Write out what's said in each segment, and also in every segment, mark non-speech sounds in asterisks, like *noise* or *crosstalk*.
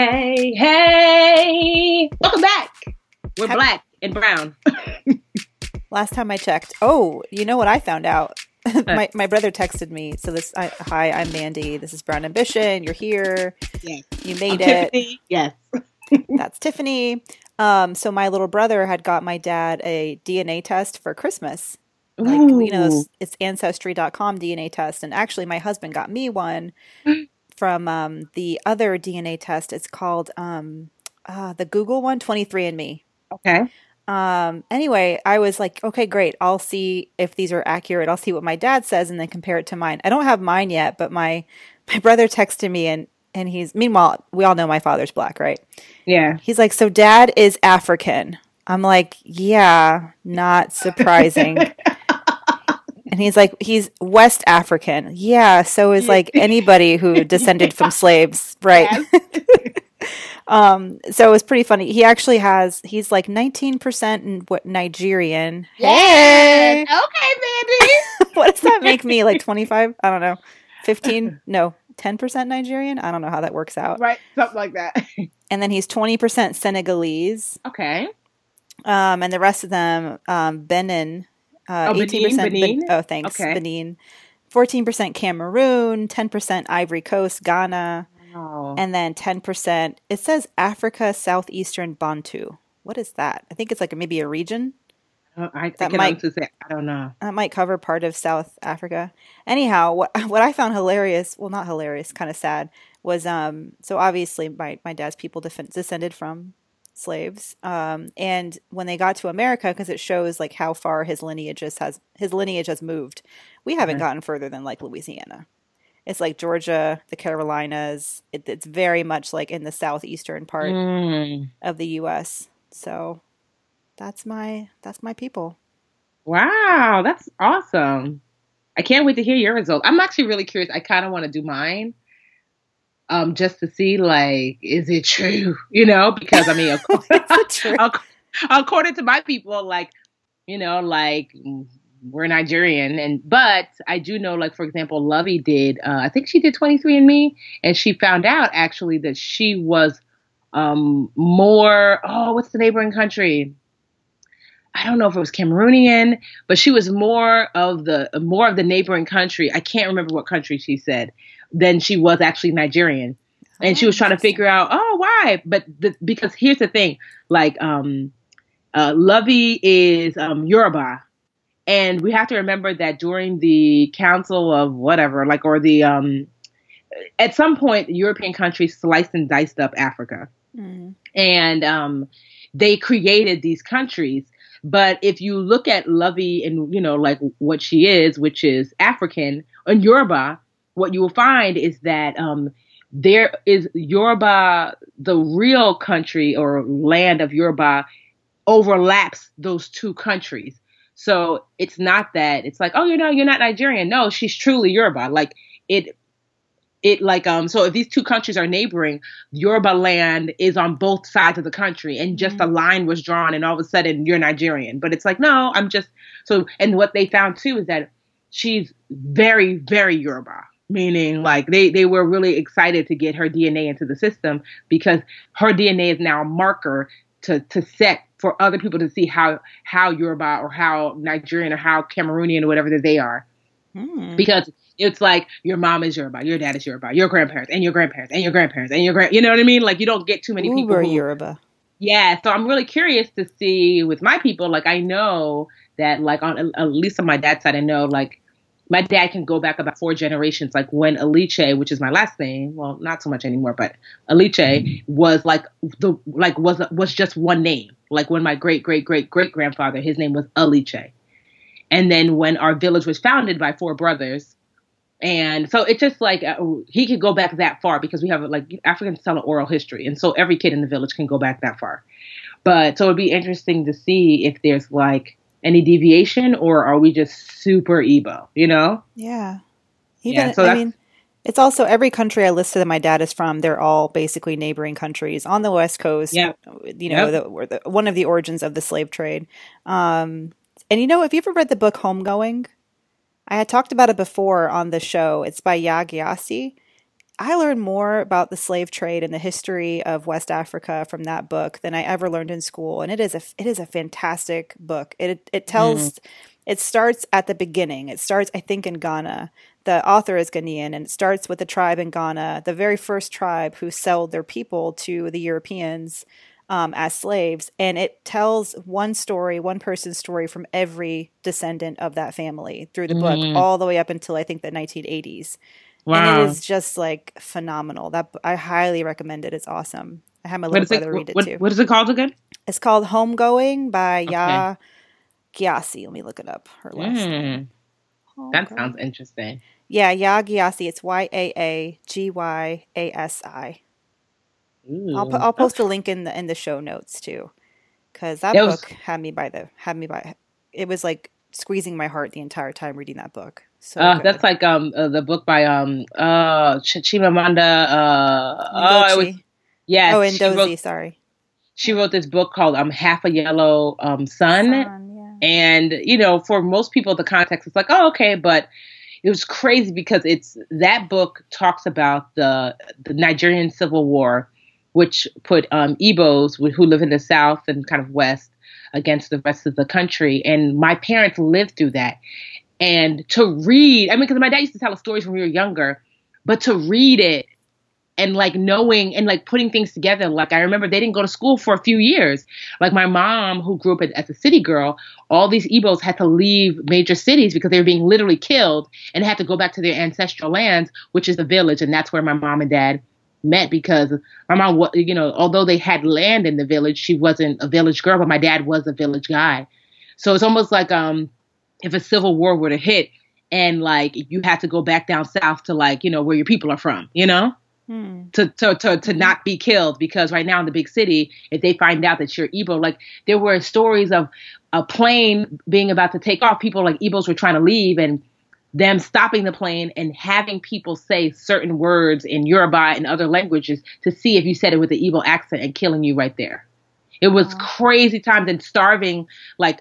Hey, hey! Welcome back. We're Happy- black and brown. *laughs* Last time I checked, oh, you know what I found out? *laughs* my, my brother texted me. So this, I, hi, I'm Mandi. This is Brown Ambition. You're here. Yes. You I'm made it. Tiffany. Yes. *laughs* That's Tiffany. Um, so my little brother had got my dad a DNA test for Christmas. Like, you know, it's, it's ancestry.com DNA test. And actually, my husband got me one *gasps* *gasps* from um, the other DNA test. It's called um, uh, the Google one, 23andMe. Okay. Um, anyway, I was like, okay, great. I'll see if these are accurate. I'll see what my dad says and then compare it to mine. I don't have mine yet, but my my brother texted me and and he's meanwhile, we all know my father's black, right? Yeah. He's like, so dad is African. I'm like, yeah, not *laughs* surprising. And he's like, he's West African. Yeah, so is like anybody who *laughs* descended from slaves, right? *laughs* um, so it was pretty funny. He actually has, he's like 19% in what Nigerian. Hey, Okay, Mandi. *laughs* what does that make me? Like 25? I don't know. 15? No, 10% Nigerian? I don't know how that works out. right. Something like that. And then he's 20% Senegalese. Okay. Um, and the rest of them, um, Benin, uh, Oh, 18% Ben- Benin? oh, thanks, Okay. Benin, 14% Cameroon, 10% Ivory Coast, Ghana, Oh. and then 10%, it says Africa, Southeastern Bantu. What is that? I think it's like maybe a region. I, I that might- say I don't know. That might cover part of South Africa. Anyhow, what *laughs* what I found hilarious, well, not hilarious, kind of sad, was um. So obviously, my my dad's people def- descended from slaves. Um, and when they got to America, because it shows like how far his lineage has his lineage has moved. We haven't Okay. gotten further than like Louisiana. It's like Georgia, the Carolinas. It, it's very much like in the southeastern part Mm. of the U.S. So that's my that's my people. Wow, that's awesome. I can't wait to hear your results. I'm actually really curious. I kind of want to do mine. Um, just to see, like, is it true? *laughs* You know, because I mean, *laughs* of Is it true? ac- according to my people, like, you know, like we're Nigerian, and but I do know, like, for example, Lovey did. Uh, I think she did 23andMe, and she found out actually that she was um more. Oh, what's the neighboring country? I don't know if it was Cameroonian, but she was more of the more of the neighboring country. I can't remember what country she said. Than she was actually Nigerian, and she was trying to figure out, oh, why? But the, because here's the thing, like, um, uh, Lovey is um, Yoruba, and we have to remember that during the Council of whatever, like, or the um, at some point, European countries sliced and diced up Africa Mhm. and um, they created these countries. But if you look at Lovey and you know like what she is, which is African and Yoruba, what you will find is that um, there is Yoruba, the real country or land of Yoruba, overlaps those two countries. So it's not that it's like, oh, you know, you're not Nigerian. No, she's truly Yoruba. Like it, it like um. So if these two countries are neighboring, Yoruba land is on both sides of the country, and just a line was drawn, and all of a sudden you're Nigerian. But it's like, no, I'm just so. And what they found too is that she's very, very Yoruba, meaning like they they were really excited to get her DNA into the system because her DNA is now a marker to to set for other people to see how how Yoruba or how Nigerian or how Cameroonian or whatever that they are. Hmm. Because it's like your mom is Yoruba, your dad is Yoruba, your grandparents and your grandparents and your grandparents and your grand you know what I mean? Like you don't get too many Uber people who, Yoruba. Yeah, so I'm really curious to see with my people. Like I know that like on at least on my dad's side, I know like my dad can go back about four generations. Like when Aliche, which is my last name, well, not so much anymore, but Aliche was like the like was was just one name. Like when my great great great great grandfather, his name was Aliche, and then when our village was founded by four brothers, and so it's just like uh, he could go back that far because we have like Africans tell an oral history, and so every kid in the village can go back that far. But so it'd be interesting to see if there's like any deviation or are we just super Igbo, you know? Yeah. Even, yeah, so I mean, it's also every country I listed that my dad is from, they're all basically neighboring countries on the West Coast. Yeah. You know, yep. the, the, one of the origins of the slave trade. Um, and you know, have you ever read the book Homegoing? I had talked about it before on the show. It's by Yaa Gyasi. I learned more about the slave trade and the history of West Africa from that book than I ever learned in school, and it is a it is a fantastic book. It it tells. Mm. It starts at the beginning. It starts, I think, in Ghana. The author is Ghanaian, and it starts with the tribe in Ghana, the very first tribe who sold their people to the Europeans um, as slaves. And it tells one story, one person's story from every descendant of that family through the mm. book, all the way up until I think the 1980s. Wow. And it is just like phenomenal. That I highly recommend it. It's awesome. I had my little brother it, read it what, too. What is it called again? It's called Homegoing by okay. Yaa Gyasi. Let me look it up. Her last mm. name. That sounds interesting. Yeah, Yaa Gyasi. It's Y A A G Y A S I. I'll I'll post a link in the in the show notes too, because that, book had me by the had me by. It was like squeezing my heart the entire time reading that book. So uh, that's like um uh, the book by um uh Ch- Chimamanda uh oh it was yeah oh Ngozi sorry. she wrote this book called um Half a Yellow um Sun, Sun yeah. and you know for most people the context is like oh okay but it was crazy because it's that book talks about the the Nigerian Civil War which put um Igbos who live in the South and kind of West against the rest of the country. And my parents lived through that and to read, I mean, because my dad used to tell us stories when we were younger, but to read it and like knowing and like putting things together. Like I remember they didn't go to school for a few years. Like my mom, who grew up as a city girl, all these Igbos had to leave major cities because they were being literally killed and had to go back to their ancestral lands, which is the village, and that's where my mom and dad met because my mom, you know, although they had land in the village, she wasn't a village girl, but my dad was a village guy. So it's almost like um if a civil war were to hit and like you had to go back down south to like you know where your people are from you know hmm. to, to to to not be killed because right now in the big city if they find out that you're Igbo like there were stories of a plane being about to take off people like Igbos were trying to leave and them stopping the plane and having people say certain words in Yoruba and other languages to see if you said it with an Igbo accent and killing you right there. It was crazy times and starving like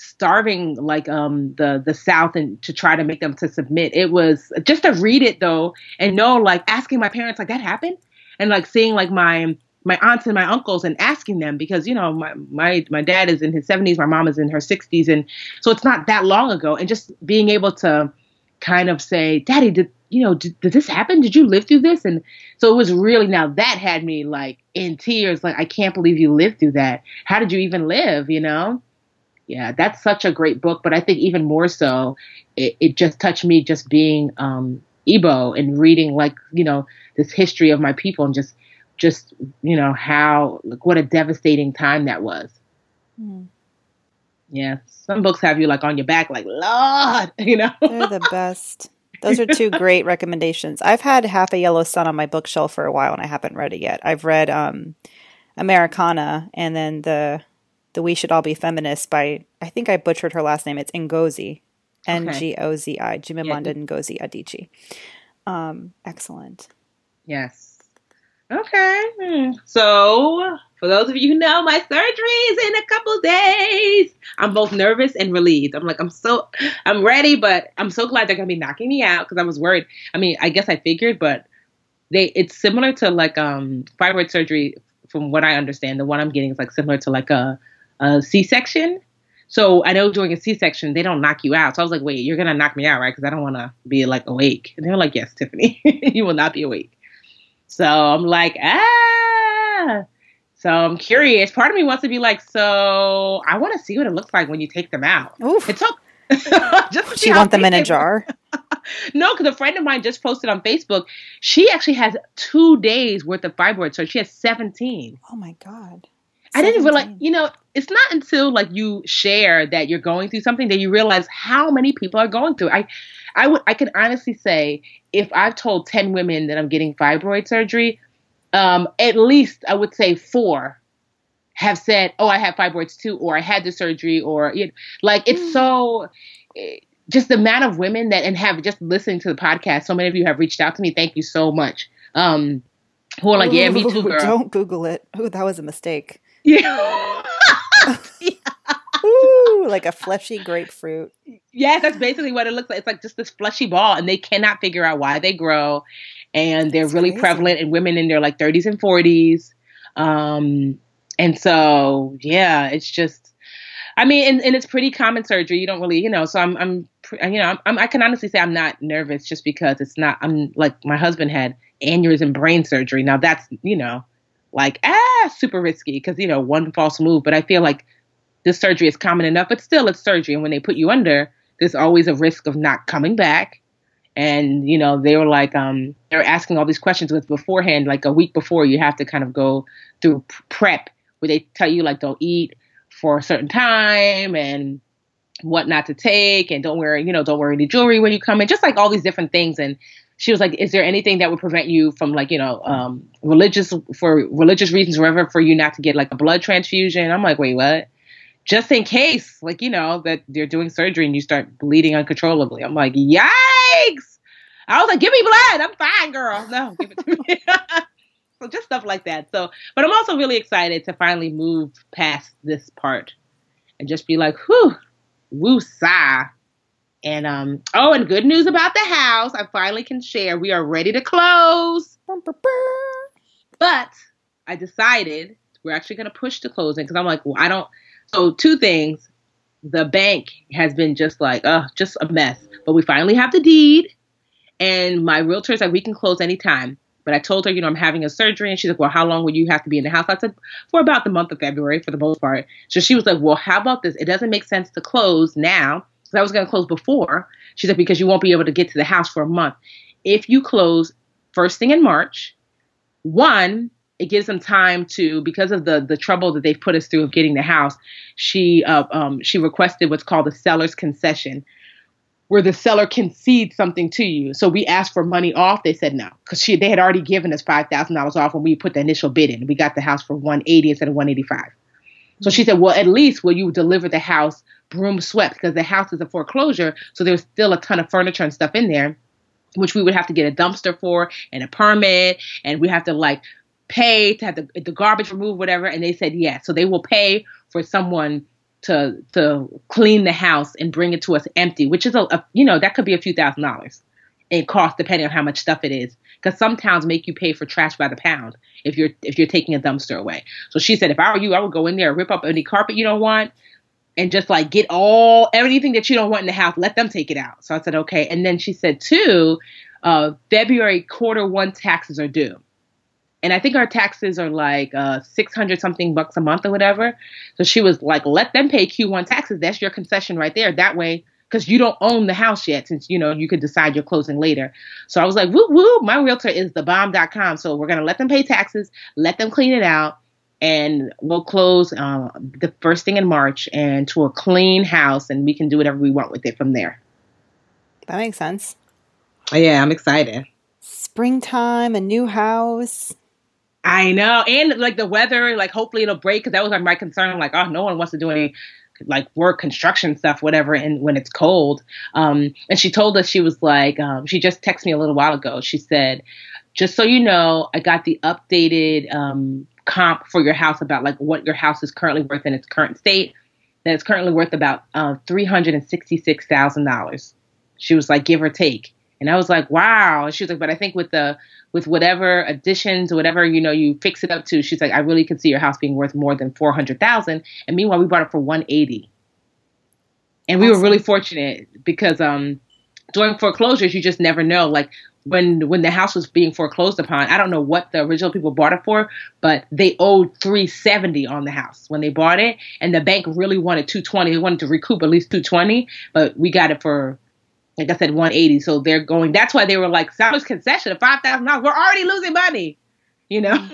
starving like um the the south and to try to make them to submit. It was just to read it though and know like asking my parents like that happened? And like seeing like my my aunts and my uncles and asking them because you know my my my dad is in his 70s my mom is in her 60s and so it's not that long ago. And just being able to kind of say daddy did you know did, did this happen? Did you live through this? And so it was really now that had me like in tears like i can't believe you lived through that. How did you even live? You know yeah, that's such a great book. But I think even more so, it, it just touched me just being um, Igbo and reading like you know this history of my people and just just you know how like what a devastating time that was. Mm. Yeah, some books have you like on your back, like Lord, *laughs* you know. They're the best. Those are two great recommendations. I've had Half a Yellow Sun on my bookshelf for a while and I haven't read it yet. I've read um, Americanah and then the the We Should All Be Feminists by, I think I butchered her last name. It's Ngozi, N G O Z I, Chimamanda yeah. Ngozi Adichie. Um, excellent. Yes. Okay. Hmm. So, for those of you who know, my surgery is in a couple days. I'm both nervous and relieved. I'm like, I'm so, I'm ready, but I'm so glad they're gonna be knocking me out because I was worried. I mean, I guess I figured, but they, it's similar to like um fibroid surgery, from what I understand. The one I'm getting is like similar to like a a C-section. So I know during a C-section they don't knock you out. So I was like, wait, you're gonna knock me out, right? Because I don't want to be like awake. And they were like, yes, Tiffany, *laughs* you will not be awake. So I'm like, ah. So I'm curious. Part of me wants to be like, so I want to see what it looks like when you take them out. Oof. It's took. *laughs* just she want them in a jar. *laughs* no, because a friend of mine just posted on Facebook. She actually has two days worth of fibroids, so she has 17. Oh my god. 17. I didn't realize. You know, it's not until like you share that you're going through something that you realize how many people are going through. I, I would, I can honestly say, if I've told 10 women that I'm getting fibroid surgery, um, at least I would say four have said, "Oh, I have fibroids too," or "I had the surgery," or you know, like it's mm. so. Just the amount of women that and have just listening to the podcast. So many of you have reached out to me. Thank you so much. Um, who are like, "Yeah, me too, *laughs* girl." Don't Google it. Ooh, that was a mistake. Yeah. *laughs* *laughs* Ooh, like a fleshy grapefruit. Yes, that's basically what it looks like. It's like just this fleshy ball, and they cannot figure out why they grow and they're That's really crazy. prevalent in women in their like 30s and 40s. Um, and so, yeah, it's just, I mean, and, and it's pretty common surgery. You don't really, you know, so I'm, I'm, you know, I'm, i can honestly say I'm not nervous just because it's not, I'm like, my husband had aneurysm brain surgery. Now that's, you know, like, ah, super risky because, you know, one false move. But I feel like this surgery is common enough, but still it's surgery. And when they put you under, there's always a risk of not coming back. And you know they were like um they were asking all these questions with beforehand like a week before you have to kind of go through prep where they tell you like don't eat for a certain time and what not to take and don't wear you know don't wear any jewelry when you come in just like all these different things. And she was like is there anything that would prevent you from like you know um religious for religious reasons whatever for you not to get like a blood transfusion? I'm like wait what just in case, like, you know, that they're doing surgery and you start bleeding uncontrollably. I'm like, yikes. I was like, give me blood. I'm fine, girl. No, give it to me. *laughs* so just stuff like that. So, but I'm also really excited to finally move past this part and just be like, whew, woo sa. And um, oh, and good news about the house. I finally can share. We are ready to close. But I decided we're actually going to push the closing because I'm like, well, I don't. So two things. The bank has been just like, uh, just a mess. But we finally have the deed. And my realtor realtor's like, we can close anytime. But I told her, you know, I'm having a surgery. And she's like, well, how long will you have to be in the house? I said, for about the month of February for the most part. So she was like, well, how about this? It doesn't make sense to close now. Because I was going to close before. She said, because you won't be able to get to the house for a month. If you close first thing in March, one, it gives them time to because of the the trouble that they've put us through of getting the house. She uh, um, she requested what's called a seller's concession, where the seller concedes something to you. So we asked for money off. They said no because she they had already given us five thousand dollars off when we put the initial bid in. We got the house for one eighty instead of one eighty five. So she said, well, at least will you deliver the house broom swept because the house is a foreclosure. So there's still a ton of furniture and stuff in there which we would have to get a dumpster for and a permit and we have to like pay to have the, the garbage removed, whatever? And they said yes. So they will pay for someone to to clean the house and bring it to us empty, which is a, a you know that could be a few thousand dollars in cost depending on how much stuff it is. Because some towns make you pay for trash by the pound if you're if you're taking a dumpster away. So she said, if I were you, I would go in there, rip up any carpet you don't want, and just like get all everything that you don't want in the house. Let them take it out. So I said, okay. And then she said, too, uh, February quarter one taxes are due and I think our taxes are like uh, 600 something bucks a month or whatever. So she was like, let them pay Q1 taxes. That's your concession right there. That way, because you don't own the house yet, since you know you could decide you're closing later. So I was like, woo woo, my realtor is the bomb.com. So we're gonna let them pay taxes, let them clean it out, and we'll close uh, the first thing in March and to a clean house, and we can do whatever we want with it from there. That makes sense. Yeah, I'm excited. Springtime, a new house. I know, and like the weather, like hopefully it'll break because that was like my concern. Like, oh, no one wants to do any like work, construction stuff, whatever, and when it's cold. Um, and she told us she was like, um, she just texted me a little while ago. She said, just so you know, I got the updated um, comp for your house about like what your house is currently worth in its current state. That it's currently worth about uh, thousand dollars. She was like, give or take. And I was like, wow. She was like, but I think with the with whatever additions, whatever you know you fix it up to, she's like, I really could see your house being worth more than four hundred thousand. And meanwhile, we bought it for one eighty. And we awesome. were really fortunate because um during foreclosures, you just never know. Like when when the house was being foreclosed upon, I don't know what the original people bought it for, but they owed 370 on the house when they bought it, and the bank really wanted 220. They wanted to recoup at least 220, but we got it for like I said 180. So they're going. That's why they were like seller's concession of five thousand dollars. We're already losing money, *laughs* you know.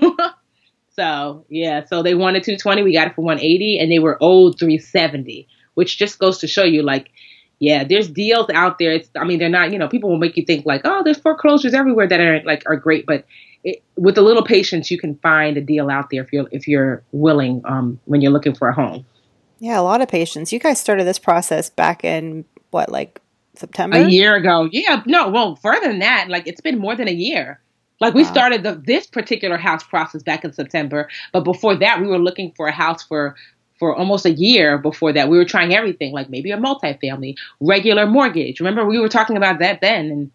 *laughs* so yeah, so they wanted 220. We got it for 180, and they were owed 370, which just goes to show you like yeah, there's deals out there. It's, I mean, they're not, you know, people will make you think like, oh, there's foreclosures everywhere that are like are great, but it, with a little patience, you can find a deal out there if you're if you're willing um, when you're looking for a home. Yeah, a lot of patience. You guys started this process back in what, like September? A year ago. Yeah, no, well, further than that, like it's been more than a year. Like we wow. started the, this particular house process back in September, but before that, we were looking for a house for for almost a year before that. We were trying everything, like maybe a multifamily, regular mortgage. Remember, we were talking about that then. And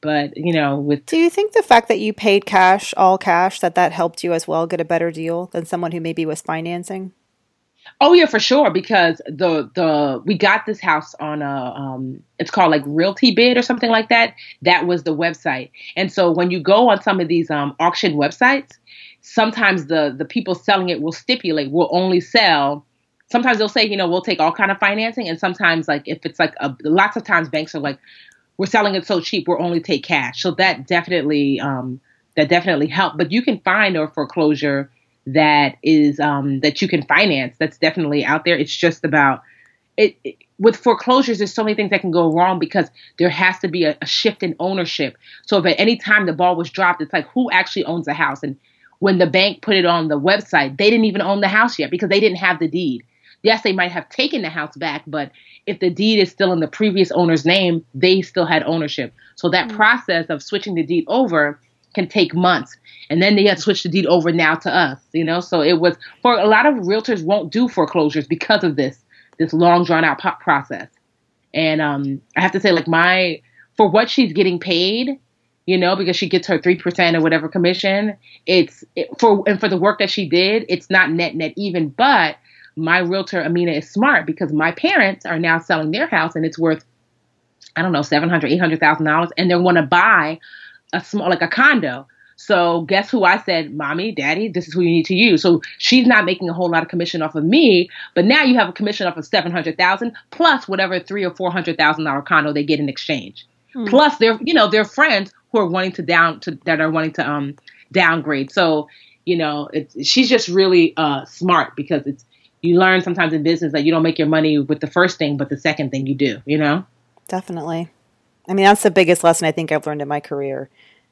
but you know, with do you think the fact that you paid cash, all cash, that that helped you as well get a better deal than someone who maybe was financing? Oh yeah, for sure. Because the the we got this house on a um, it's called like Realty Bid or something like that. That was the website. And so when you go on some of these um, auction websites, sometimes the the people selling it will stipulate we'll only sell sometimes they'll say you know we'll take all kind of financing and sometimes like if it's like a, lots of times banks are like we're selling it so cheap we'll only take cash so that definitely um that definitely helped but you can find a foreclosure that is um that you can finance that's definitely out there it's just about it, it with foreclosures there's so many things that can go wrong because there has to be a, a shift in ownership so if at any time the ball was dropped it's like who actually owns the house and when the bank put it on the website, they didn't even own the house yet because they didn't have the deed. Yes, they might have taken the house back, but if the deed is still in the previous owner's name, they still had ownership. So that mm-hmm. process of switching the deed over can take months. And then they have to switch the deed over now to us, you know? So it was for a lot of realtors won't do foreclosures because of this, this long drawn out process. And um, I have to say, like, my, for what she's getting paid, you know, because she gets her 3% or whatever commission. It's it, for, and for the work that she did, it's not net, net even. But my realtor, Amina, is smart because my parents are now selling their house and it's worth, I don't know, $700,000, $800,000. And they want to buy a small, like a condo. So guess who I said, mommy, daddy, this is who you need to use. So she's not making a whole lot of commission off of me, but now you have a commission off of 700,000 plus whatever three or $400,000 condo they get in exchange. Mm. Plus their, you know, their friends who are wanting to down to that are wanting to um downgrade. So you know, it's she's just really uh smart because it's you learn sometimes in business that you don't make your money with the first thing, but the second thing you do. You know. Definitely. I mean, that's the biggest lesson I think I've learned in my career.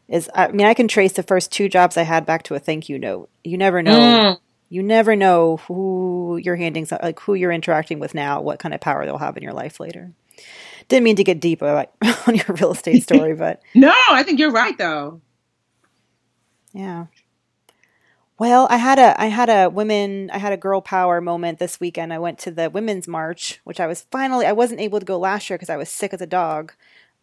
Is I mean, I can trace the first two jobs I had back to a thank you note. You never know. Mm. You never know who you're handing, like who you're interacting with now, what kind of power they'll have in your life later. Didn't mean to get deep like, *laughs* on your real estate story, *laughs* but no, I think you're right though. Yeah. Well, I had a I had a women I had a girl power moment this weekend. I went to the women's march, which I was finally I wasn't able to go last year because I was sick as a dog.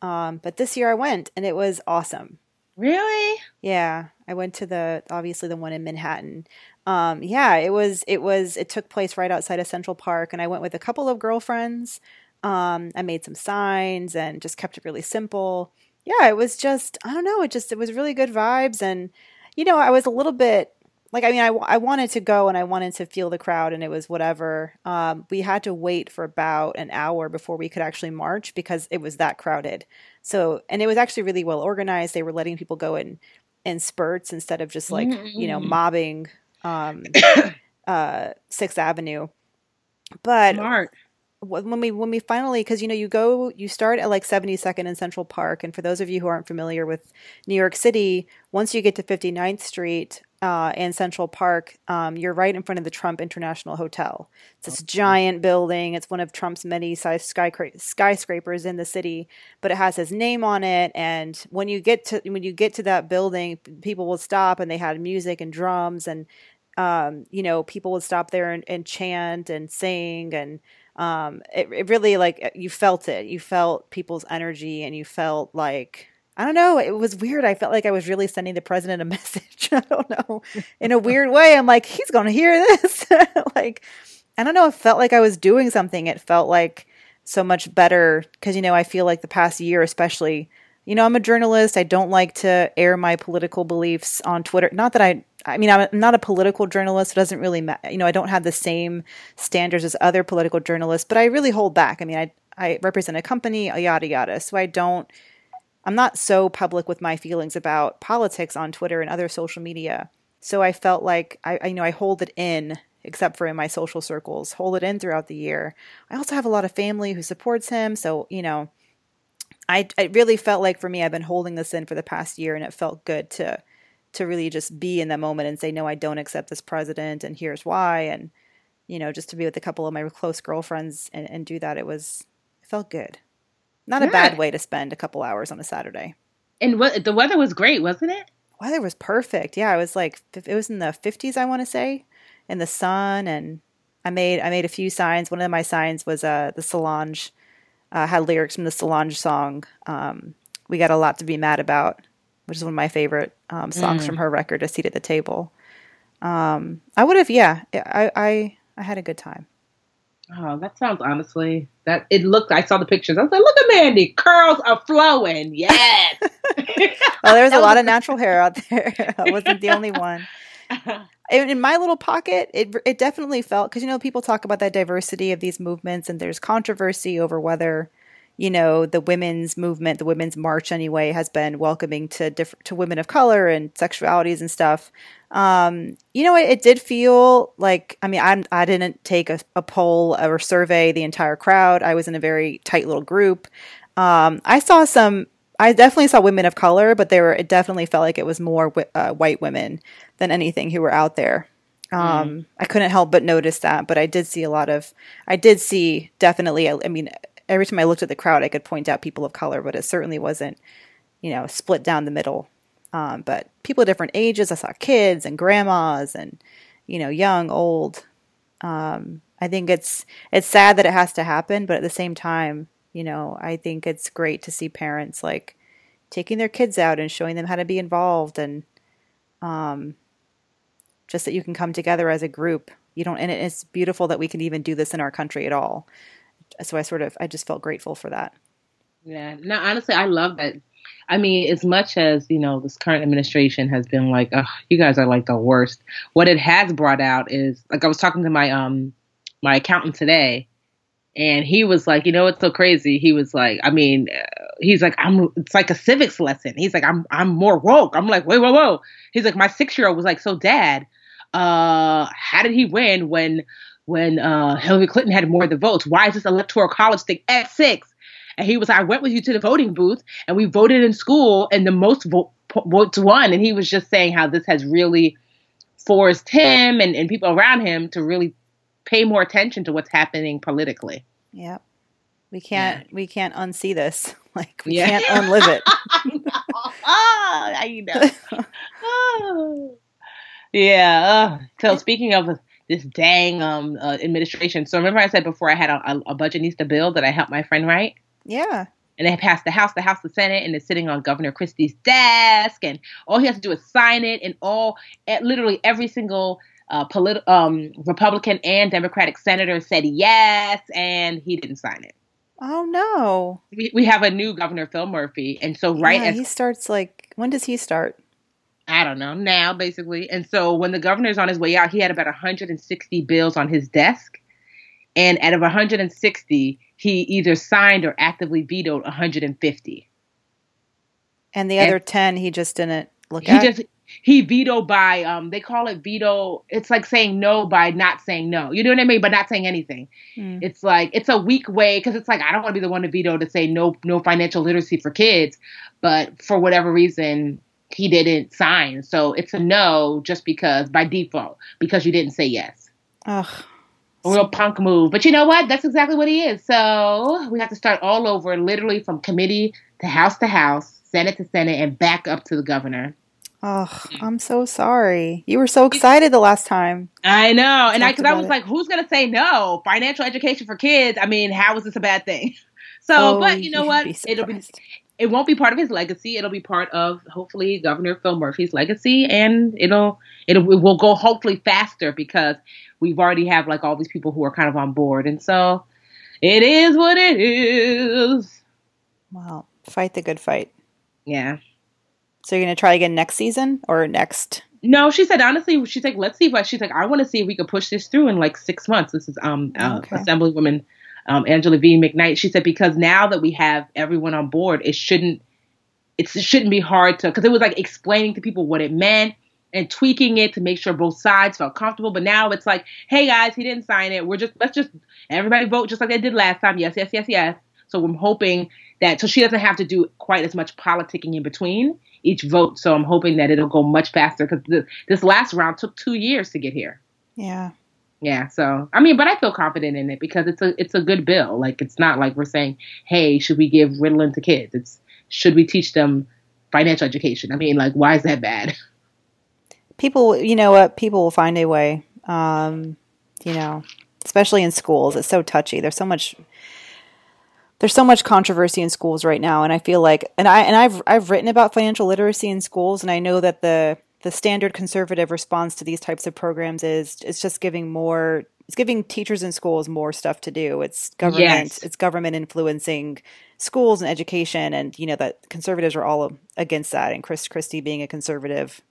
Um, but this year I went and it was awesome. Really? Yeah, I went to the obviously the one in Manhattan. Um, yeah, it was it was it took place right outside of Central Park, and I went with a couple of girlfriends. Um, I made some signs and just kept it really simple. Yeah, it was just, I don't know, it just, it was really good vibes. And, you know, I was a little bit like, I mean, I, I wanted to go and I wanted to feel the crowd and it was whatever. Um, we had to wait for about an hour before we could actually march because it was that crowded. So, and it was actually really well organized. They were letting people go in, in spurts instead of just like, mm-hmm. you know, mm. mobbing, um, *coughs* uh, Sixth Avenue. But Smart when we when we finally because you know you go you start at like 72nd and Central Park and for those of you who aren't familiar with New York City once you get to 59th Street uh, and Central Park um, you're right in front of the Trump International Hotel. It's this giant building. It's one of Trump's many size skyscrapers in the city but it has his name on it. And when you get to when you get to that building people will stop and they had music and drums and um, you know people would stop there and, and chant and sing and um, it, it really like you felt it. You felt people's energy, and you felt like I don't know. It was weird. I felt like I was really sending the president a *laughs* message. I don't know. In a weird way, I'm like, he's going to hear this. *laughs* like, I don't know. It felt like I was doing something. It felt like so much better because, you know, I feel like the past year, especially, you know, I'm a journalist. I don't like to air my political beliefs on Twitter. Not that I, I mean, I'm not a political journalist. It doesn't really matter. You know, I don't have the same standards as other political journalists, but I really hold back. I mean, I, I represent a company, yada, yada. So I don't, I'm not so public with my feelings about politics on Twitter and other social media. So I felt like I, I you know, I hold it in except for in my social circles, hold it in throughout the year. I also have a lot of family who supports him. So, you know, I, I really felt like for me, I've been holding this in for the past year and it felt good to, to really just be in that moment and say, no, I don't accept this president and here's why. And, you know, just to be with a couple of my close girlfriends and, and do that, it was, it felt good. Not a bad way to spend a couple hours on a Saturday. And what the weather was great, wasn't it? Weather was perfect. Yeah, it was like it was in the 50s, I want to say, in the sun and I made I made a few signs. One of my signs was uh the Solange uh, had lyrics from the Solange song. Um, we got a lot to be mad about, which is one of my favorite um, songs mm. from her record, "A Seat at the Table." Um, I would have, yeah, I, I I had a good time. Oh, that sounds honestly that it looked. I saw the pictures. I was like, "Look at Mandi, curls are flowing." Yes. *laughs* well, there was a lot of natural hair out there. *laughs* I wasn't the only one. in my little pocket, it it definitely felt because you know people talk about that diversity of these movements, and there's controversy over whether you know the women's movement, the women's march anyway, has been welcoming to different to women of color and sexualities and stuff. Um, you know, it, it, did feel like I mean I'm I didn't take a, a, poll or survey the entire crowd. I was in a very tight little group. Um, I saw some I definitely saw women of color, but there were. It definitely felt like it was more uh, white women than anything who were out there. Um, mm. I couldn't help but notice that, but I did see a lot of. I did see definitely. I mean, every time I looked at the crowd, I could point out people of color, but it certainly wasn't, you know, split down the middle. Um, but people of different ages. I saw kids and grandmas and, you know, young, old. Um, I think it's it's sad that it has to happen, but at the same time, you know, I think it's great to see parents like taking their kids out and showing them how to be involved and um, just that you can come together as a group. You don't, and it's beautiful that we can even do this in our country at all. So I sort of, I just felt grateful for that. Yeah. No, honestly, I love that. I mean, as much as, you know, this current administration has been like, oh, you guys are like the worst. What it has brought out is, like, I was talking to my, um, my accountant today and he was like, you know, it's so crazy. He was like, I mean, uh, he's like, I'm. It's like a civics lesson. He's like, I'm. I'm more woke. I'm like, wait, whoa, whoa. He's like, my six year old was like, so dad, uh, how did he win when when uh Hillary Clinton had more of the votes? Why is this electoral college thing at six? And he was, I went with you to the voting booth and we voted in school and the most vote, votes won. And he was just saying how this has really forced him and, and people around him to really pay more attention to what's happening politically. Yep. We can't yeah. we can't unsee this. *laughs* Like we yeah. can't unlive it. oh, *laughs* I know. oh. *laughs* Yeah. Uh, so speaking of this dang um uh, administration, so remember I said before I had a, a, budget needs to build that I helped my friend write. Yeah. And they passed the House, the House, the Senate, and it's sitting on Governor Christie's desk, and all he has to do is sign it, and all, at literally every single uh, polit- um, Republican and Democratic senator said yes, and he didn't sign it. Oh no! We, we have a new governor, Phil Murphy, and so right yeah, as he starts, like when does he start? I don't know now, basically. And so when the governor's on his way out, he had about 160 bills on his desk, and out of 160, he either signed or actively vetoed 150. And the other and 10, he just didn't look he at. Just, he vetoed by um they call it veto it's like saying no by not saying no you know what i mean but not saying anything mm. it's like it's a weak way because it's like i don't want to be the one to veto to say no no financial literacy for kids but for whatever reason he didn't sign so it's a no just because by default because you didn't say yes Ugh. A real punk move. But you know what? That's exactly what he is. So we have to start all over, literally from committee to house to house, Senate to Senate, and back up to the governor. Oh, I'm so sorry. You were so excited the last time. I know. And I, cause I was it. like, who's going to say no? Financial education for kids. I mean, how is this a bad thing? *laughs* So, Oh, but you know what? be It'll be surprised. It won't be part of his legacy. It'll be part of hopefully Governor Phil Murphy's legacy, and it'll it'll it will go hopefully faster because we've already have like all these people who are kind of on board, and so it is what it is. Well, fight the good fight. Yeah. So you're gonna try again next season or next? No, she said honestly, she's like, let's see what she's like. I want to see if we could push this through in like six months. This is um uh, Okay. Assemblywoman um, Angela V. McKnight. She said because now that we have everyone on board, it shouldn't it shouldn't be hard to because it was like explaining to people what it meant and tweaking it to make sure both sides felt comfortable. But now it's like, hey guys, he didn't sign it. We're just let's just everybody vote just like they did last time. Yes, yes, yes, yes. So I'm hoping that so she doesn't have to do quite as much politicking in between each vote. So I'm hoping that it'll go much faster because this last round took two years to get here. Yeah. Yeah, so I mean, but I feel confident in it because it's a it's a good bill. Like it's not like we're saying, hey, should we give Ritalin to kids? It's should we teach them financial education? I mean, like, why is that bad? *laughs* People, you know what? People will find a way. Um, you know, especially in schools, it's so touchy. There's so much. There's so much controversy in schools right now, and I feel like, and I and I've I've written about financial literacy in schools, and I know that the the standard conservative response to these types of programs is it's just giving more it's giving teachers in schools more stuff to do it's government Yes. it's government influencing schools and education and you know that conservatives are all against that and chris christie being a conservative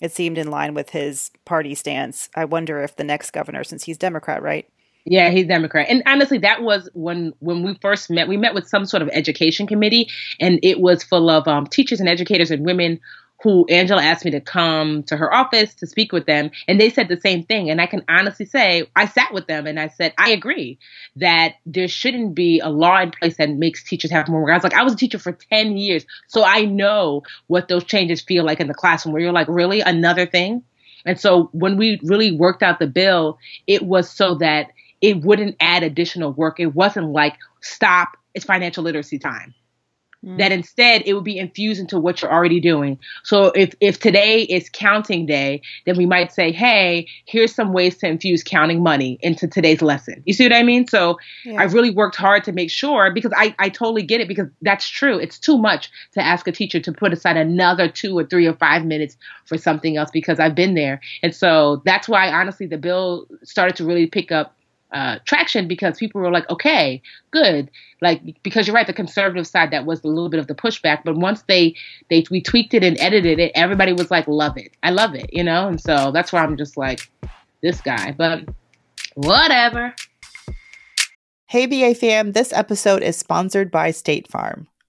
it seemed in line with his party stance i wonder if the next governor since he's democrat right Yeah, he's Democrat. And honestly, that was when when we first met. We met with some sort of education committee, and it was full of um, teachers and educators and women who Angela asked me to come to her office to speak with them, and they said the same thing. And I can honestly say, I sat with them and I said, I agree that there shouldn't be a law in place that makes teachers have more. work. I was like, I was a teacher for ten years, so I know what those changes feel like in the classroom, where you're like, really another thing. And so when we really worked out the bill, it was so that it wouldn't add additional work. It wasn't like, stop, it's financial literacy time. That mm-hmm. instead it would be infused into what you're already doing. So if, if today is counting day, then we might say, hey, here's some ways to infuse counting money into today's lesson. You see what I mean? So Yeah. I really worked hard to make sure because I, I totally get it because that's true. It's too much to ask a teacher to put aside another two or three or five minutes for something else because I've been there. And so that's why honestly the bill started to really pick up uh, traction because people were like, okay, good. Like because you're right, the conservative side that was a little bit of the pushback, but once they they we tweaked it and edited it, everybody was like, love it, I love it, you know. And so that's why I'm just like this guy, but whatever. Hey, BA fam, this episode is sponsored by State Farm.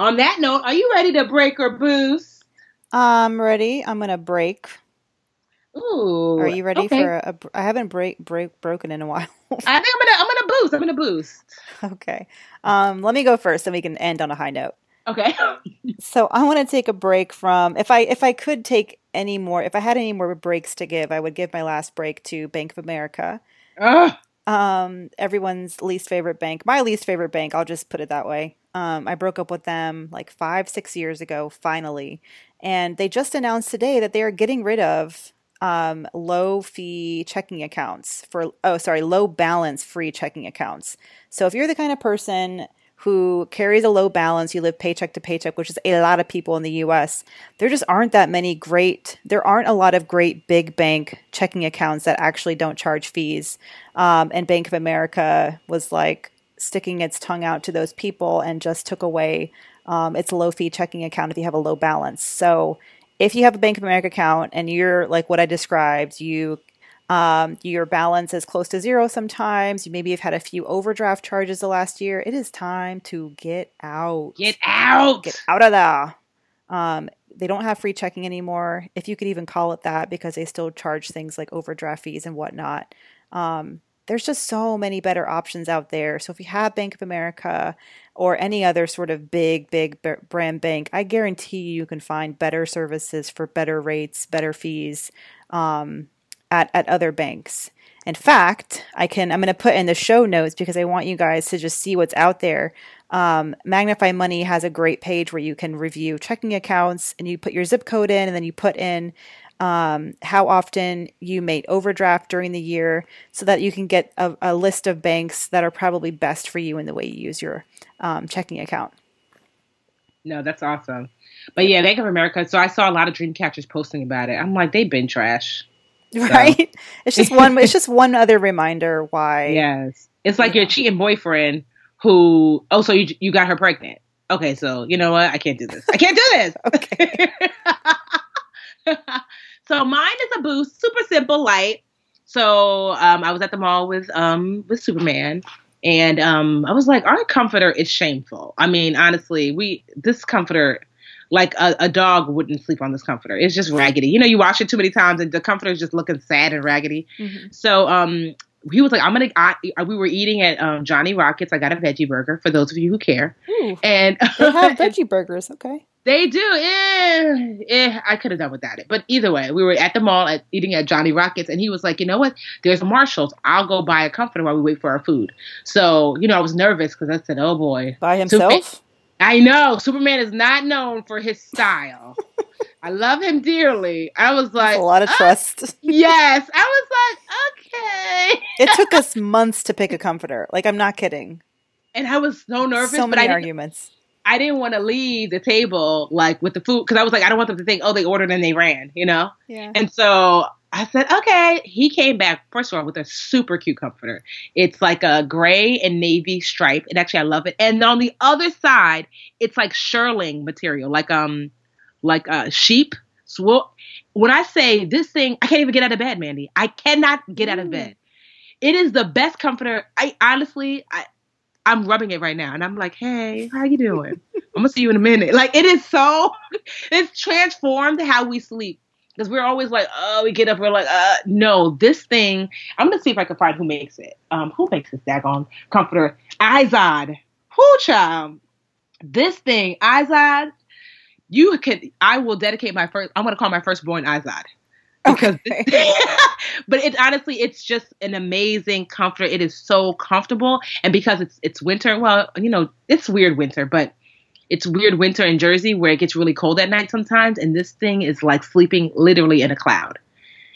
On that note, are you ready to break or boost? i'm ready i'm gonna break Ooh, are you ready okay. for a, a i haven't break break broken in a while I think I'm gonna I'm gonna boost. I'm gonna boost. *laughs* okay um let me go first and we can end on a high note Okay. *laughs* So I want to take a break from if I if I could take any more if I had any more breaks to give, I would give my last break to Bank of America. Ugh. Um, everyone's least favorite bank, my least favorite bank. I'll just put it that way. Um, I broke up with them like five six years ago, finally, and they just announced today that they are getting rid of um, low fee checking accounts for oh sorry low balance free checking accounts. So if you're the kind of person who carries a low balance, you live paycheck to paycheck, which is a lot of people in the US, there just aren't that many great, there aren't a lot of great big bank checking accounts that actually don't charge fees. Um, and Bank of America was like sticking its tongue out to those people and just took away um, its low fee checking account if you have a low balance. So if you have a Bank of America account and you're like what I described, you um, your balance is close to zero sometimes. You maybe have had a few overdraft charges the last year. It is time to get out. Get out. Get out of there. Um, they don't have free checking anymore, if you could even call it that, because they still charge things like overdraft fees and whatnot. Um, there's just so many better options out there. So if you have Bank of America or any other sort of big, big brand bank, I guarantee you you can find better services for better rates, better fees. Um, at, at other banks. In fact, I can I'm going to put in the show notes because I want you guys to just see what's out there. Um, Magnify Money has a great page where you can review checking accounts and you put your zip code in and then you put in um, how often you made overdraft during the year so that you can get a, a, list of banks that are probably best for you in the way you use your um, checking account. No, that's awesome. But yeah, Bank of America. So I saw a lot of dream catchers posting about it. I'm like, they've been trash. *laughs* Right? It's just one it's just *laughs* one other reminder why Yes. It's like your cheating boyfriend who oh so you you got her pregnant. Okay, so you know what? I can't do this. I can't do this. *laughs* okay. So mine is a boost, super simple, light. So um, I was at the mall with um with Superman and um I was like, our comforter is shameful. I mean, honestly, we this comforter like a, a, dog wouldn't sleep on this comforter. It's just raggedy. You know, you wash it too many times and the comforter is just looking sad and raggedy. Mm-hmm. So um, he was like, I'm gonna. I, we were eating at um, Johnny Rockets. I got a veggie burger for those of you who care. Ooh, and they have *laughs* veggie burgers. Okay. They do. Eh, eh, I could have done without it. But either way, we were at the mall at, eating at Johnny Rockets, and he was like, you know what? There's a Marshalls. I'll go buy a comforter while we wait for our food. So, you know, I was nervous because I said, oh boy. By himself? I know Superman is not known for his style. *laughs* I love him dearly. I was like That's a lot of trust. yes, I was like, okay. it took us months to pick a comforter. Like I'm not kidding. And I was so nervous. So many arguments. I didn't want to leave the table like with the food because I was like, I don't want them to think, oh, they ordered and they ran, you know. Yeah. And so I said, okay. He came back, first of all, with a super cute comforter. It's like a gray and navy stripe. And actually, I love it. And on the other side, it's like shearling material, like um, like uh, sheep. So when I say this thing, I can't even get out of bed, Mandi. I cannot get out of bed. It is the best comforter. I honestly, I, I'm rubbing it right now, and I'm like, "Hey, how you doing? I'm gonna see you in a minute." Like it is so, *laughs* it's transformed how we sleep because we're always like, oh, we get up, we're like, uh, no, this thing. I'm gonna see if I can find who makes it. Um, who makes this daggone comforter? Izod. Who child? This thing, Izod. You can I will dedicate my first. I'm gonna call my firstborn Izod. Because, okay. *laughs* but it's honestly, it's just an amazing comfort It is so comfortable, and because it's it's winter. Well, you know, it's weird winter, but it's weird winter in Jersey where it gets really cold at night sometimes, and this thing is like sleeping literally in a cloud.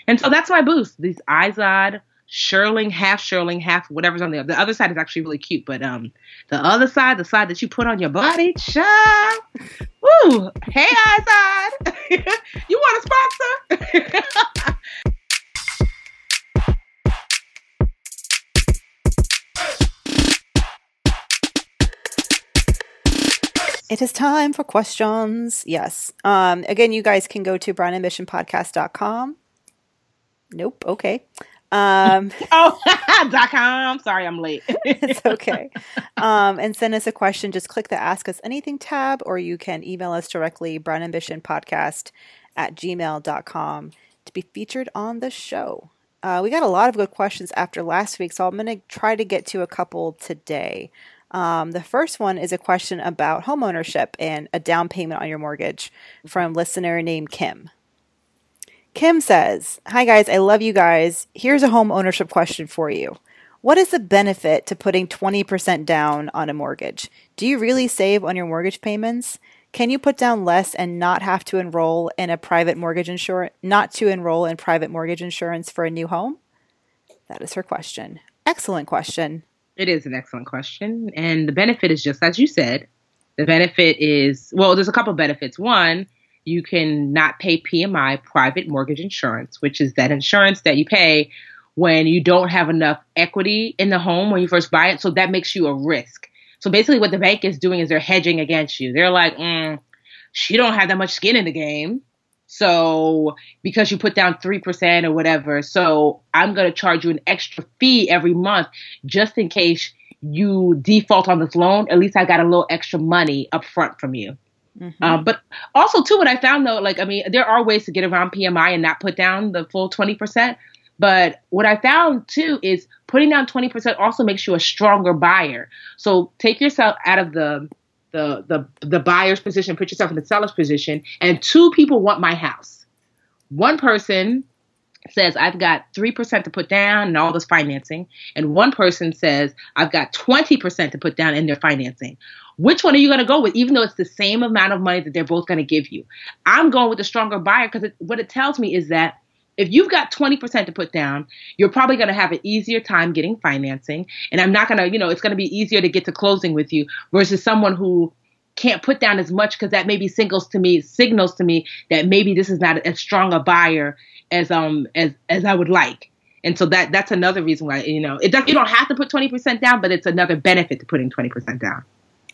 And so that's my boost. These Izod, shearling, half shearling, half whatever's on the other. The other side is actually really cute, but um, the other side, the side that you put on your body, child. Woo! Hey, Izod, *laughs* you want a sponsor? *laughs* It is time for questions. Yes. Um, again, you guys can go to brownambitionpodcast.com. Nope. Okay. Um, *laughs* oh, *laughs* dot com. Sorry, I'm late. *laughs* it's okay. Um, and send us a question. Just click the Ask Us Anything tab, or you can email us directly, brownambitionpodcast at gmail.com to be featured on the show. Uh, we got a lot of good questions after last week, so I'm going to try to get to a couple today. Um, the first one is a question about homeownership and a down payment on your mortgage from listener named Kim. Kim says, Hi guys, I love you guys. Here's a home ownership question for you. What is the benefit to putting 20% down on a mortgage? Do you really save on your mortgage payments? Can you put down less and not have to enroll in a private mortgage insurance, not to enroll in private mortgage insurance for a new home? That is her question. Excellent question. It is an excellent question. And the benefit is just as you said. The benefit is well, there's a couple benefits. One, you can not pay PMI, private mortgage insurance, which is that insurance that you pay when you don't have enough equity in the home when you first buy it. So that makes you a risk. So basically, what the bank is doing is they're hedging against you. They're like, mm, she don't have that much skin in the game. So because you put down 3% or whatever, so I'm going to charge you an extra fee every month just in case you default on this loan. At least I got a little extra money up front from you. Mm-hmm. Uh, but also, too, what I found though, like, I mean, there are ways to get around PMI and not put down the full 20%. But what I found too is putting down 20% also makes you a stronger buyer. So take yourself out of the the the the buyer's position, put yourself in the seller's position, and two people want my house. One person says I've got 3% to put down and all this financing, and one person says I've got 20% to put down in their financing. Which one are you going to go with, even though it's the same amount of money that they're both going to give you? I'm going with the stronger buyer because what it tells me is that if you've got 20% to put down, you're probably going to have an easier time getting financing. And I'm not going to, you know, it's going to be easier to get to closing with you versus someone who can't put down as much because that maybe signals to me signals to me that maybe this is not as strong a buyer as um as as I would like. And so that that's another reason why you know it does you don't have to put 20% down, but it's another benefit to putting 20% down.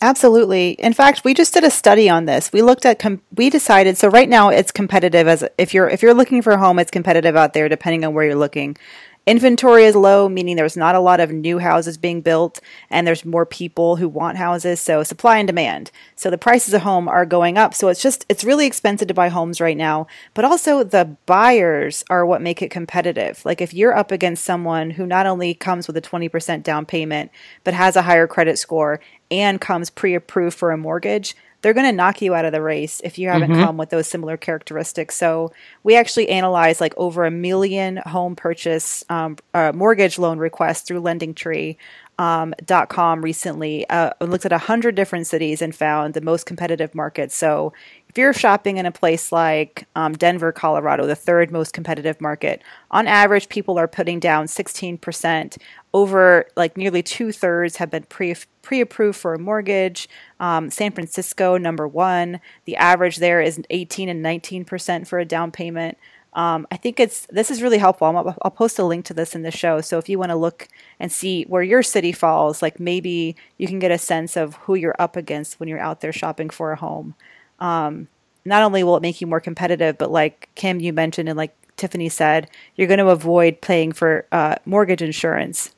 Absolutely. In fact, we just did a study on this. We looked at com- we decided so right now it's competitive as if you're if you're looking for a home it's competitive out there depending on where you're looking. Inventory is low, meaning there's not a lot of new houses being built and there's more people who want houses, so supply and demand. So the prices of home are going up. So it's just it's really expensive to buy homes right now, but also the buyers are what make it competitive. Like if you're up against someone who not only comes with a 20% down payment but has a higher credit score and comes pre-approved for a mortgage, they're going to knock you out of the race if you haven't mm-hmm. come with those similar characteristics. So we actually analyzed like over a million home purchase um, uh, mortgage loan requests through LendingTree. Um, .com recently uh, looked at 100 different cities and found the most competitive markets. So if you're shopping in a place like um, Denver, Colorado, the third most competitive market, on average, people are putting down 16%. Over like nearly two thirds have been pre pre approved for a mortgage. Um, San Francisco, number one, the average there is 18 and 19% for a down payment. Um, I think it's this is really helpful. I'll, I'll, post a link to this in the show. So if you want to look and see where your city falls, like maybe you can get a sense of who you're up against when you're out there shopping for a home. Um, not only will it make you more competitive, but like Kim, you mentioned, and like Tiffany said, you're going to avoid paying for uh, mortgage insurance.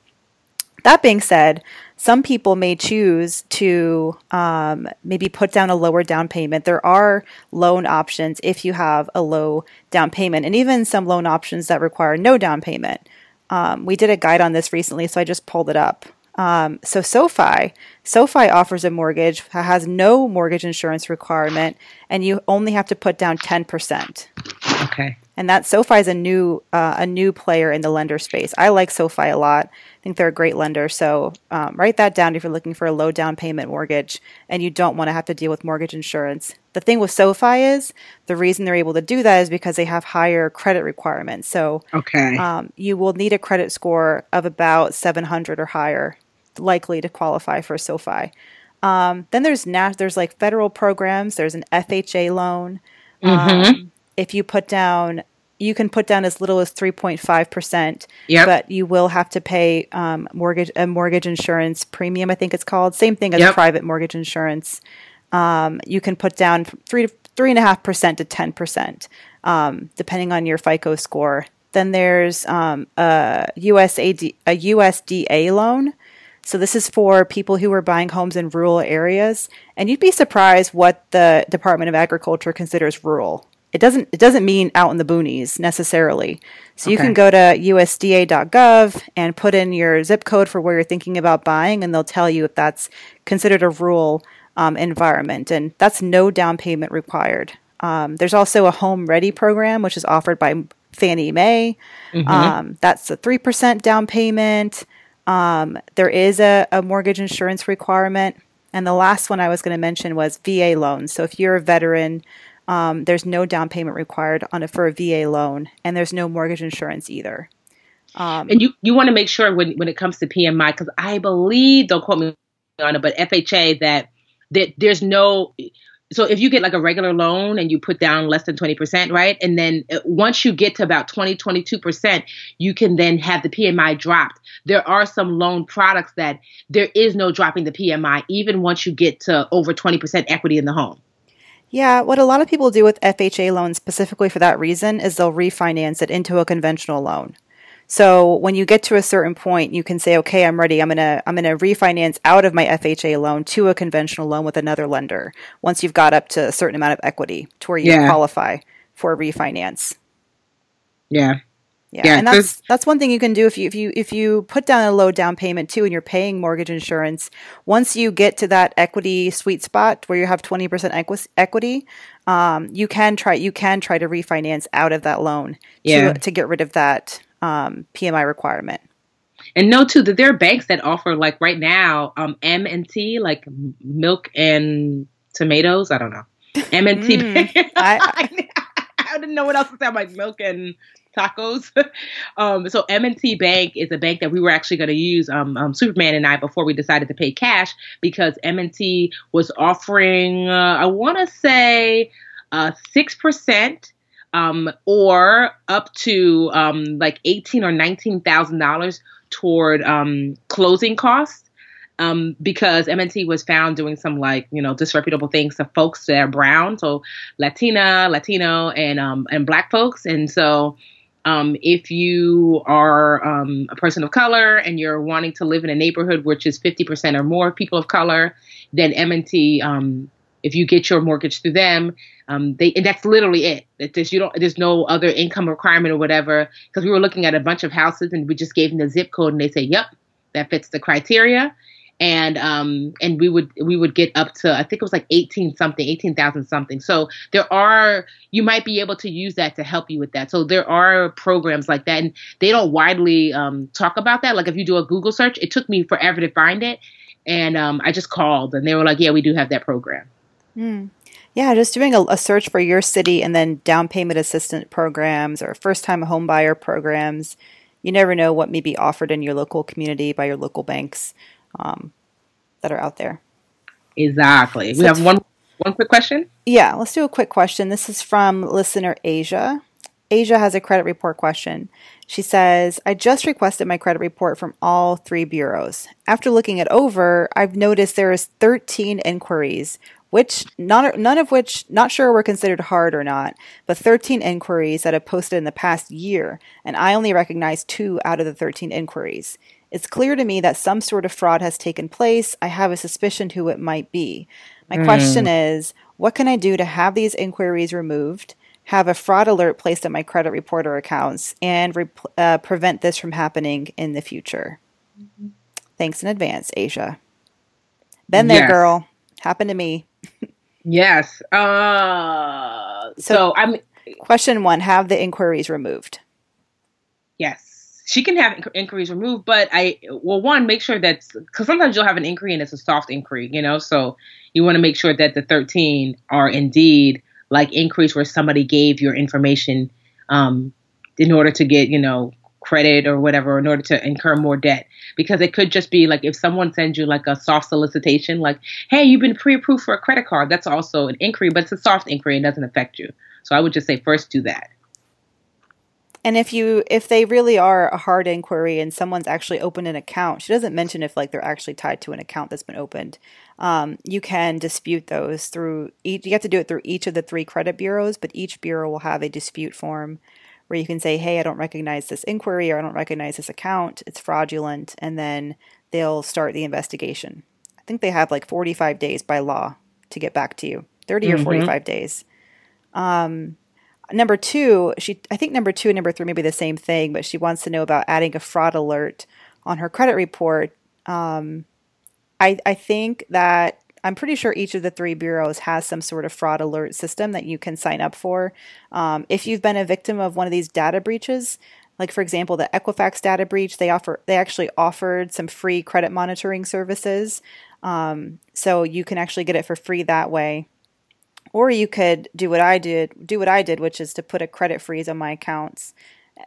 That being said, some people may choose to um, maybe put down a lower down payment. There are loan options if you have a low down payment, and even some loan options that require no down payment. Um, we did a guide on this recently, so I just pulled it up. Um, so SoFi, SoFi offers a mortgage that has no mortgage insurance requirement, and you only have to put down ten percent. Okay. And that SoFi is a new uh, a new player in the lender space. I like SoFi a lot I think they're a great lender. So um, write that down if you're looking for a low down payment mortgage and you don't want to have to deal with mortgage insurance. The thing with SoFi is the reason they're able to do that is because they have higher credit requirements. So okay. Um, you will need a credit score of about 700 or higher, likely to qualify for SoFi. Um, then there's nat- there's like federal programs. There's an FHA loan. Mm-hmm. Um, if you put down you can put down as little as 3.5%, yep. but you will have to pay um, mortgage a mortgage insurance premium, I think it's called. Same thing as yep. private mortgage insurance. Um, you can put down three to three and a half percent to ten percent, um, depending on your FICO score. Then there's um, a USAD a USDA loan. So this is for people who are buying homes in rural areas, and you'd be surprised what the Department of Agriculture considers rural it doesn't it doesn't mean out in the boonies necessarily. So okay. you can go to USDA.gov and put in your zip code for where you're thinking about buying, and they'll tell you if that's considered a rural um, environment, and that's no down payment required. Um, there's also a Home Ready program, which is offered by Fannie Mae. Mm-hmm. Um, that's a three percent down payment. Um, there is a, a mortgage insurance requirement. And the last one I was going to mention was VA loans. So if you're a veteran um, there's no down payment required on a, for a VA loan, and there's no mortgage insurance either. Um, and you, you want to make sure when, when it comes to PMI, because I believe, don't quote me on it, but FHA that that there's no so if you get like a regular loan and you put down less than 20% right? And then uh, once you get to about 20 22% you can then have the pmi dropped. There are some loan products that there is no dropping the pmi even once you get to over 20% equity in the home Yeah, what a lot of people do with FHA loans specifically for that reason is they'll refinance it into a conventional loan. So when you get to a certain point, you can say, "Okay, I'm ready. I'm gonna I'm gonna refinance out of my FHA loan to a conventional loan with another lender." Once you've got up to a certain amount of equity to where you Yeah. qualify for a refinance. Yeah. Yeah, Yeah, and that's that's one thing you can do if you if you if you put down a low down payment too, and you're paying mortgage insurance. Once you get to that equity sweet spot where you have twenty percent equity, um, you can try you can try to refinance out of that loan Yeah. to to get rid of that um, PMI requirement. And know too that there are banks that offer like right now, um, M and T, like milk and tomatoes. I don't know. M and T. *laughs* Mm, I- *laughs* I didn't know what else to say. I'm like milk and tacos. *laughs* um, so M and T Bank is a bank that we were actually going to use, um, um, Superman and I, before we decided to pay cash because M and T was offering, uh, I want to say, uh, six percent um, or up to um, like eighteen or nineteen thousand dollars toward um, closing costs. Um, because MNT was found doing some like you know disreputable things to folks that are brown, so Latina, Latino, and um, and Black folks, and so um, if you are um, a person of color and you're wanting to live in a neighborhood which is 50% or more people of color, then MNT, um, if you get your mortgage through them, um, they and that's literally it. That there's you don't there's no other income requirement or whatever. Because we were looking at a bunch of houses and we just gave them the zip code and they say, "Yep, that fits the criteria." And um and we would we would get up to I think it was like eighteen something, eighteen thousand something. So there are you might be able to use that to help you with that. So there are programs like that, and they don't widely um, talk about that. Like if you do a Google search, it took me forever to find it, and um, I just called and they were like, "Yeah, we do have that program." Hmm. Yeah, just doing a, a search for your city and then down payment assistance programs or first time home buyer programs. You never know what may be offered in your local community by your local banks um, that are out there. Exactly. So we have one one quick question. Yeah, let's do a quick question. This is from listener Asia. Asia has a credit report question. She says, I just requested my credit report from all three bureaus. After looking it over, I've noticed there is 13 inquiries, which none, none of which not sure were considered hard or not, but 13 inquiries that have posted in the past year, and I only recognize two out of the 13 inquiries. It's clear to me that some sort of fraud has taken place. I have a suspicion who it might be. My question is, what can I do to have these inquiries removed, have a fraud alert placed on my credit reporter accounts, and re- uh, prevent this from happening in the future? Thanks in advance, Asia. Been there, Yes. girl. Happened to me. Yes. Uh, so, So- I'm Question one Have the inquiries removed. yes. She can have inqu- inquiries removed, but I well one make sure that because sometimes you'll have an inquiry and it's a soft inquiry, you know. So you want to make sure that the 13 are indeed like inquiries where somebody gave your information um, in order to get you know credit or whatever in order to incur more debt. Because it could just be like if someone sends you like a soft solicitation like hey you've been pre-approved for a credit card that's also an inquiry but it's a soft inquiry and doesn't affect you. So i would just say first do that And if you if they really are a hard inquiry and someone's actually opened an account, she doesn't mention if like they're actually tied to an account that's been opened. Um, you can dispute those through each. You have to do it through each of the three credit bureaus, but each bureau will have a dispute form where you can say, "Hey, I don't recognize this inquiry or I don't recognize this account. It's fraudulent," and then they'll start the investigation. I think they have like 45 days by law to get back to you. 30 or Mhm. 45 days. Um, number two, she I think number two and number three may be the same thing, but she wants to know about adding a fraud alert on her credit report. Um, I I think that I'm pretty sure each of the three bureaus has some sort of fraud alert system that you can sign up for. Um, if you've been a victim of one of these data breaches, like for example the Equifax data breach, they offer they actually offered some free credit monitoring services, um, so you can actually get it for free that way. Or you could do what I did, do what I did, which is to put a credit freeze on my accounts,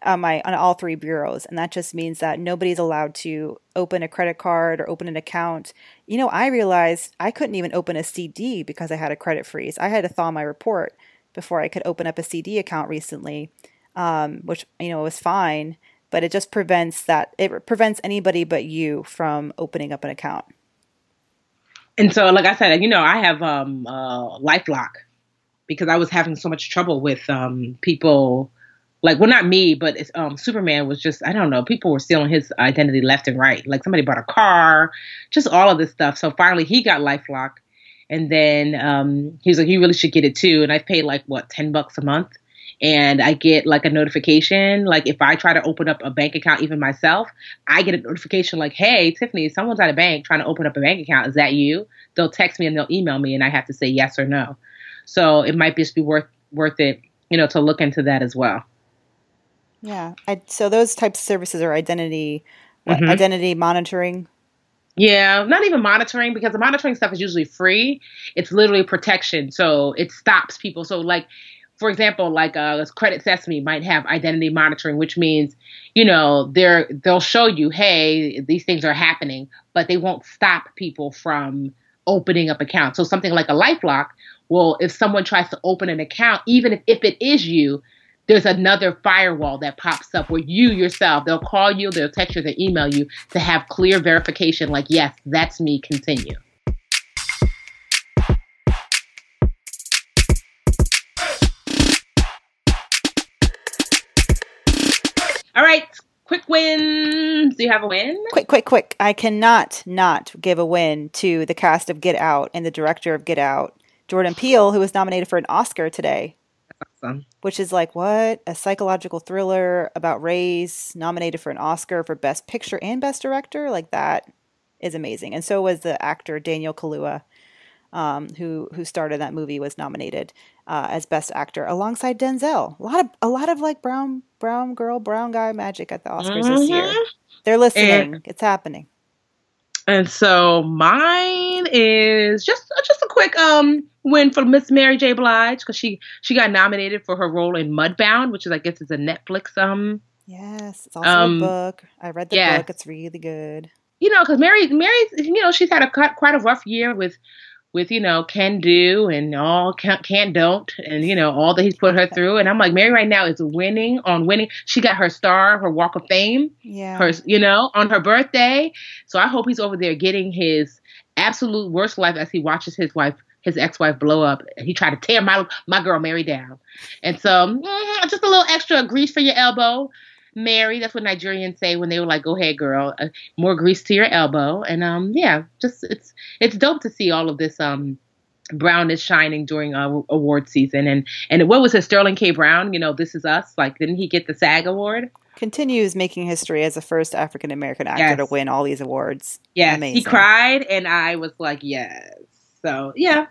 on my on all three bureaus, and that just means that nobody's allowed to open a credit card or open an account. You know, I realized I couldn't even open a CD because I had a credit freeze. I had to thaw my report before I could open up a CD account recently, um, which you know was fine, but it just prevents that it prevents anybody but you from opening up an account. And so like i said you know i have um uh lifelock because I was having so much trouble with um, people. Like, well, not me, but um, Superman was just, I don't know, people were stealing his identity left and right. Like, somebody bought a car, just all of this stuff. So finally, he got Lifelock. And then um, he was like, you really should get it too. And I paid like, what, 10 bucks a month? And I get like a notification. Like if I try to open up a bank account, even myself, I get a notification like, "Hey, Tiffany, someone's at a bank trying to open up a bank account. Is that you?" They'll text me and they'll email me, and I have to say yes or no. So it might just be worth worth it, you know, to look into that as well. Yeah. I, so those types of services are identity mm-hmm. identity monitoring. Yeah, not even monitoring because the monitoring stuff is usually free. It's literally protection, so it stops people. So like for example, like uh, Credit Sesame might have identity monitoring, which means, you know, they're they'll show you, hey, these things are happening, but they won't stop people from opening up accounts. So something like a LifeLock, well, if someone tries to open an account, even if, if it is you, there's another firewall that pops up where you yourself, they'll call you, they'll text you, they'll email you to have clear verification, like, yes, that's me, continue. Right, quick wins. Do you have a win? Quick, quick, quick. I cannot not give a win to the cast of Get Out and the director of Get Out, Jordan Peele, who was nominated for an Oscar today. Awesome. Which is like what? A psychological thriller about race, nominated for an Oscar for Best Picture and Best Director? Like that is amazing. And so was the actor Daniel Kaluuya um, who who started that movie, was nominated uh, as best actor alongside Denzel. A lot of a lot of like brown brown girl, brown guy magic at the Oscars mm-hmm. this year. Mm-hmm. They're listening. And, it's happening. And so mine is just just a quick um win for Miss Mary J. Blige because she she got nominated for her role in Mudbound, which is I guess is a Netflix um. Yes, it's also um, a book. I read the yeah. book. It's really good. You know, because Mary, Mary, you know, she's had a quite a rough year with with you know Kendu and all can't, can't don't and you know all that he's put her through. And i'm like mary right now is winning on winning. She got her star her walk of fame yeah. her you know on her birthday. So i hope he's over there getting his absolute worst life as he watches his wife his ex-wife blow up. He tried to tear my my girl mary down. And so mm, just a little extra grease for your elbow Mary. That's what Nigerians say when they were like, "Go ahead, girl, uh, more grease to your elbow." And um, yeah, just it's it's dope to see all of this um Brown is shining during uh, award season, and and what was it, Sterling K. Brown? You know, This Is Us. Like, didn't he get the SAG award? Continues making history as the first African American actor yes. to win all these awards. Yeah, he cried, and I was like, yes. So yeah,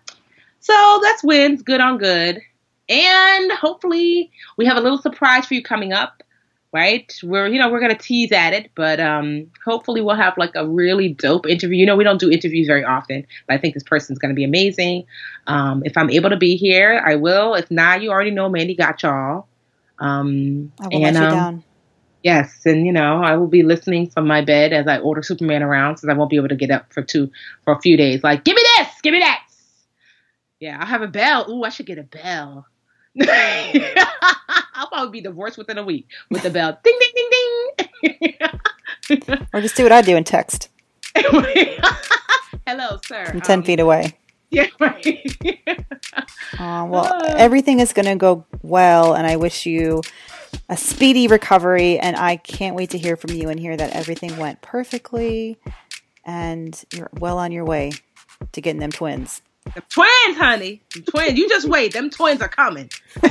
so that's wins, good on good, and hopefully we have a little surprise for you coming up right? We're you know we're gonna tease at it, but um, hopefully we'll have like a really dope interview. You know, we don't do interviews very often, but I think this person's gonna be amazing. Um, if I'm able to be here, I will. If not, you already know Mandi got y'all. Um, I will and, let you um, down. Yes, and you know I will be listening from my bed as I order Superman around, since I won't be able to get up for two for a few days. Like, give me this, give me that. Yeah, I'll have a bell. Ooh, I should get a bell. I'll probably be divorced within a week with the bell. Ding, ding, ding, ding. or just do what I do and text. *laughs* Hello, sir. I'm 10 um, feet away. *laughs* Yeah, right. uh, well, uh, everything is going to go well, and I wish you a speedy recovery. And I can't wait to hear from you and hear that everything went perfectly and you're well on your way to getting them twins. The twins, honey. Twins. You just wait. Them twins are coming. *laughs*